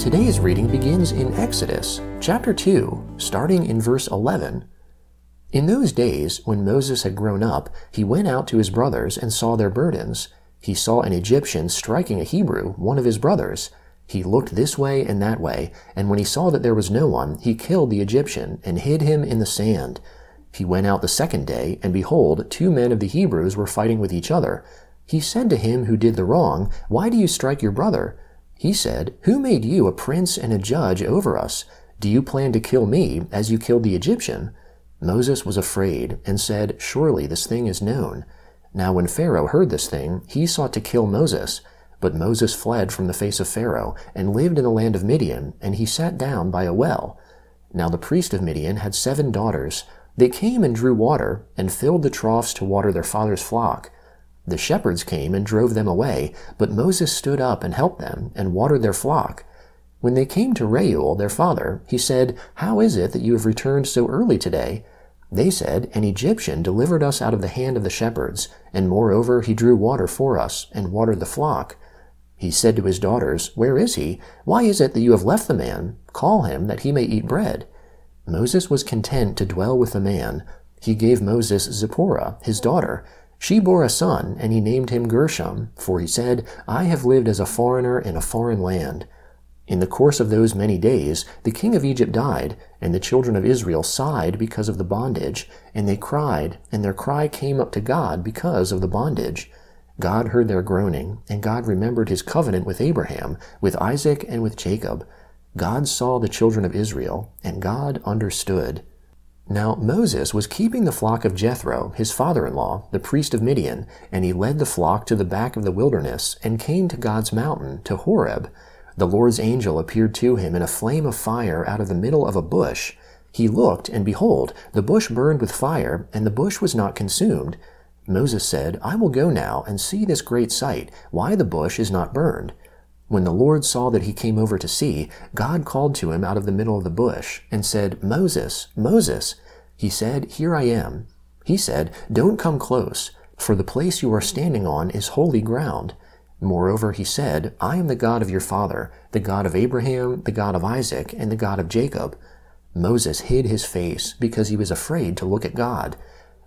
Today's reading begins in Exodus, chapter 2, starting in verse 11. In those days, when Moses had grown up, he went out to his brothers and saw their burdens. He saw an Egyptian striking a Hebrew, one of his brothers. He looked this way and that way, and when he saw that there was no one, he killed the Egyptian and hid him in the sand. He went out the second day, and behold, two men of the Hebrews were fighting with each other. He said to him who did the wrong, Why do you strike your brother? He said, Who made you a prince and a judge over us? Do you plan to kill me as you killed the Egyptian? Moses was afraid and said, Surely this thing is known. Now when Pharaoh heard this thing, he sought to kill Moses. But Moses fled from the face of Pharaoh and lived in the land of Midian, and he sat down by a well. Now the priest of Midian had seven daughters. They came and drew water, and filled the troughs to water their father's flock. The shepherds came and drove them away, but Moses stood up and helped them, and watered their flock. When they came to Reuel, their father, he said, How is it that you have returned so early today? They said, An Egyptian delivered us out of the hand of the shepherds, and moreover he drew water for us, and watered the flock. He said to his daughters, Where is he? Why is it that you have left the man? Call him, that he may eat bread. Moses was content to dwell with the man. He gave Moses Zipporah, his daughter, she bore a son, and he named him Gershom, for he said, I have lived as a foreigner in a foreign land. In the course of those many days, the king of Egypt died, and the children of Israel sighed because of the bondage, and they cried, and their cry came up to God because of the bondage. God heard their groaning, and God remembered his covenant with Abraham, with Isaac, and with Jacob. God saw the children of Israel, and God understood. Now Moses was keeping the flock of Jethro, his father in law, the priest of Midian, and he led the flock to the back of the wilderness and came to God's mountain, to Horeb. The Lord's angel appeared to him in a flame of fire out of the middle of a bush. He looked, and behold, the bush burned with fire, and the bush was not consumed. Moses said, I will go now and see this great sight, why the bush is not burned. When the Lord saw that he came over to see, God called to him out of the middle of the bush and said, Moses, Moses. He said, Here I am. He said, Don't come close, for the place you are standing on is holy ground. Moreover, he said, I am the God of your father, the God of Abraham, the God of Isaac, and the God of Jacob. Moses hid his face because he was afraid to look at God.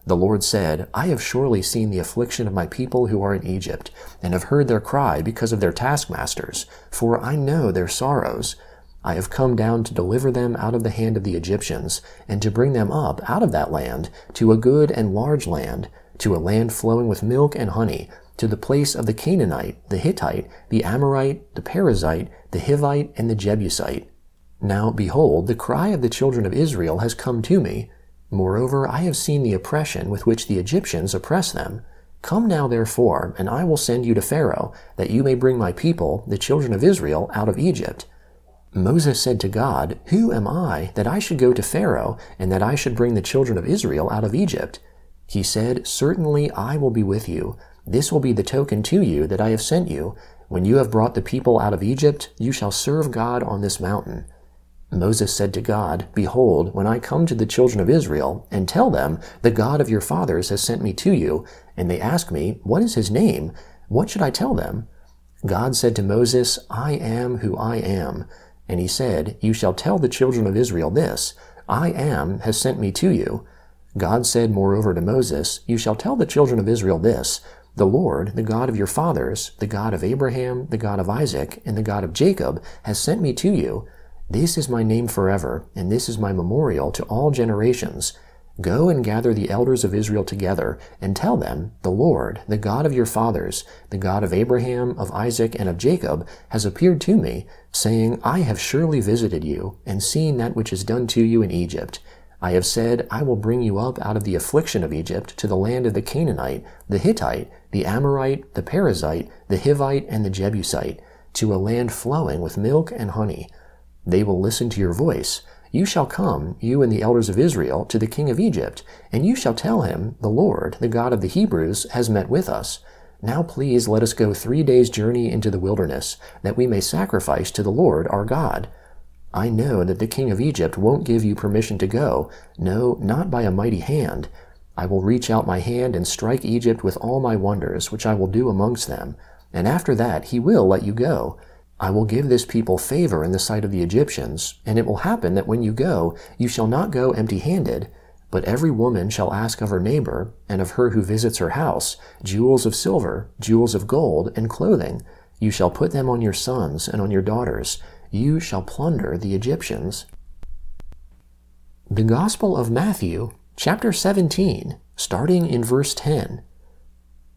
The Lord said, I have surely seen the affliction of my people who are in Egypt, and have heard their cry because of their taskmasters, for I know their sorrows. I have come down to deliver them out of the hand of the Egyptians, and to bring them up out of that land to a good and large land, to a land flowing with milk and honey, to the place of the Canaanite, the Hittite, the Amorite, the Perizzite, the Hivite, and the Jebusite. Now behold, the cry of the children of Israel has come to me, Moreover, I have seen the oppression with which the Egyptians oppress them. Come now, therefore, and I will send you to Pharaoh, that you may bring my people, the children of Israel, out of Egypt. Moses said to God, Who am I, that I should go to Pharaoh, and that I should bring the children of Israel out of Egypt? He said, Certainly I will be with you. This will be the token to you that I have sent you. When you have brought the people out of Egypt, you shall serve God on this mountain. Moses said to God, Behold, when I come to the children of Israel and tell them, The God of your fathers has sent me to you, and they ask me, What is his name? What should I tell them? God said to Moses, I am who I am. And he said, You shall tell the children of Israel this, I am has sent me to you. God said moreover to Moses, You shall tell the children of Israel this, The Lord, the God of your fathers, the God of Abraham, the God of Isaac, and the God of Jacob, has sent me to you. This is my name forever, and this is my memorial to all generations. Go and gather the elders of Israel together, and tell them, The Lord, the God of your fathers, the God of Abraham, of Isaac, and of Jacob, has appeared to me, saying, I have surely visited you, and seen that which is done to you in Egypt. I have said, I will bring you up out of the affliction of Egypt to the land of the Canaanite, the Hittite, the Amorite, the Perizzite, the Hivite, and the Jebusite, to a land flowing with milk and honey they will listen to your voice. You shall come, you and the elders of Israel, to the king of Egypt, and you shall tell him, The Lord, the God of the Hebrews, has met with us. Now please let us go three days' journey into the wilderness, that we may sacrifice to the Lord our God. I know that the king of Egypt won't give you permission to go, no, not by a mighty hand. I will reach out my hand and strike Egypt with all my wonders, which I will do amongst them, and after that he will let you go. I will give this people favor in the sight of the Egyptians, and it will happen that when you go, you shall not go empty handed. But every woman shall ask of her neighbor, and of her who visits her house, jewels of silver, jewels of gold, and clothing. You shall put them on your sons and on your daughters. You shall plunder the Egyptians. The Gospel of Matthew, chapter 17, starting in verse 10.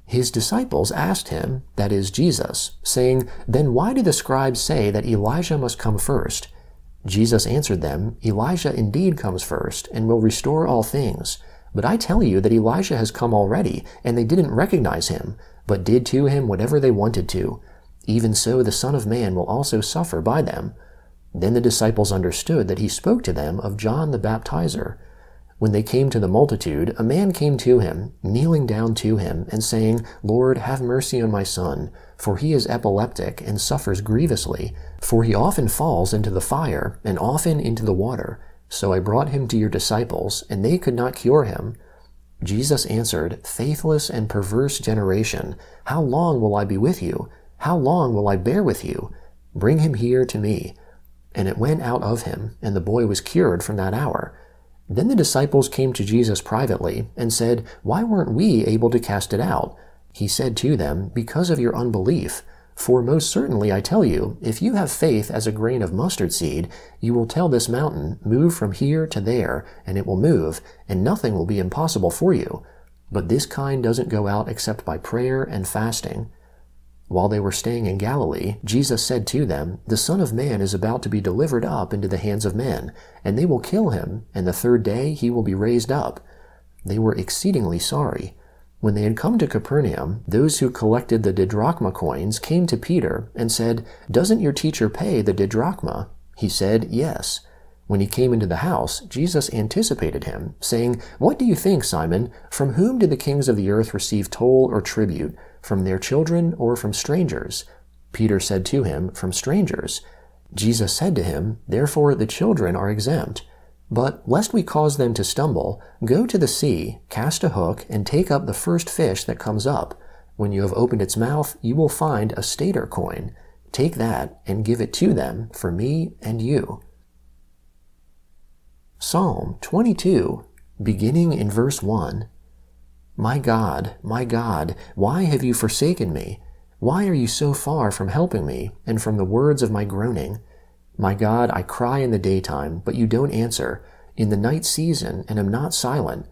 His disciples asked him, that is, Jesus, saying, Then why do the scribes say that Elijah must come first? Jesus answered them, Elijah indeed comes first, and will restore all things. But I tell you that Elijah has come already, and they didn't recognize him, but did to him whatever they wanted to. Even so the Son of Man will also suffer by them. Then the disciples understood that he spoke to them of John the Baptizer. When they came to the multitude, a man came to him, kneeling down to him, and saying, Lord, have mercy on my son, for he is epileptic and suffers grievously, for he often falls into the fire, and often into the water. So I brought him to your disciples, and they could not cure him. Jesus answered, Faithless and perverse generation, how long will I be with you? How long will I bear with you? Bring him here to me. And it went out of him, and the boy was cured from that hour. Then the disciples came to Jesus privately and said, Why weren't we able to cast it out? He said to them, Because of your unbelief. For most certainly I tell you, if you have faith as a grain of mustard seed, you will tell this mountain, Move from here to there, and it will move, and nothing will be impossible for you. But this kind doesn't go out except by prayer and fasting. While they were staying in Galilee, Jesus said to them, The Son of Man is about to be delivered up into the hands of men, and they will kill him, and the third day he will be raised up. They were exceedingly sorry. When they had come to Capernaum, those who collected the didrachma coins came to Peter and said, Doesn't your teacher pay the didrachma? He said, Yes. When he came into the house, Jesus anticipated him, saying, What do you think, Simon? From whom did the kings of the earth receive toll or tribute? From their children or from strangers? Peter said to him, From strangers. Jesus said to him, Therefore the children are exempt. But lest we cause them to stumble, go to the sea, cast a hook, and take up the first fish that comes up. When you have opened its mouth, you will find a stater coin. Take that and give it to them for me and you. Psalm 22, beginning in verse 1. My God, my God, why have you forsaken me? Why are you so far from helping me and from the words of my groaning? My God, I cry in the daytime, but you don't answer, in the night season, and am not silent.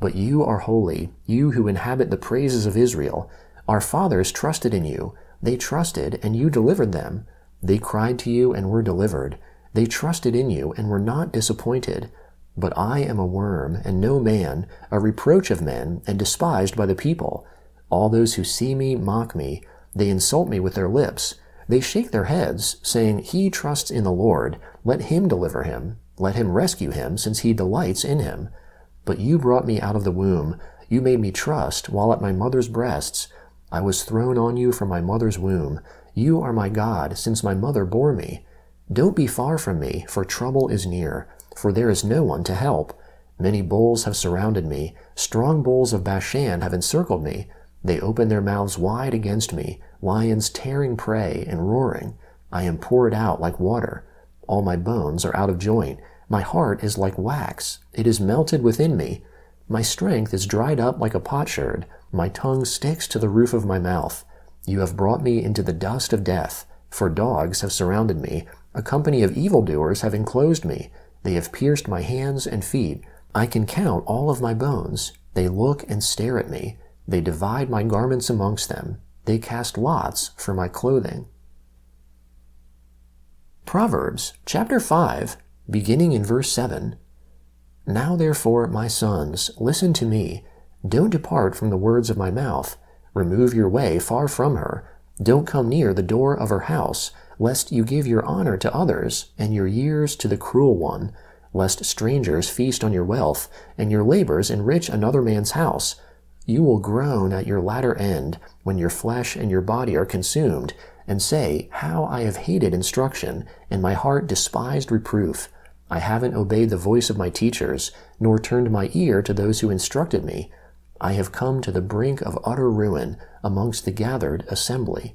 But you are holy, you who inhabit the praises of Israel. Our fathers trusted in you. They trusted, and you delivered them. They cried to you and were delivered. They trusted in you and were not disappointed. But I am a worm, and no man, a reproach of men, and despised by the people. All those who see me mock me. They insult me with their lips. They shake their heads, saying, He trusts in the Lord. Let him deliver him. Let him rescue him, since he delights in him. But you brought me out of the womb. You made me trust while at my mother's breasts. I was thrown on you from my mother's womb. You are my God, since my mother bore me. Don't be far from me, for trouble is near for there is no one to help. Many bulls have surrounded me, strong bulls of Bashan have encircled me. They open their mouths wide against me, lions tearing prey and roaring. I am poured out like water. All my bones are out of joint. My heart is like wax, it is melted within me. My strength is dried up like a potsherd. My tongue sticks to the roof of my mouth. You have brought me into the dust of death, for dogs have surrounded me. A company of evildoers have enclosed me. They have pierced my hands and feet. I can count all of my bones. They look and stare at me. They divide my garments amongst them. They cast lots for my clothing. Proverbs chapter 5, beginning in verse 7. Now therefore, my sons, listen to me. Don't depart from the words of my mouth. Remove your way far from her. Don't come near the door of her house lest you give your honor to others, and your years to the cruel one, lest strangers feast on your wealth, and your labors enrich another man's house. You will groan at your latter end when your flesh and your body are consumed, and say, How I have hated instruction, and my heart despised reproof. I haven't obeyed the voice of my teachers, nor turned my ear to those who instructed me. I have come to the brink of utter ruin amongst the gathered assembly.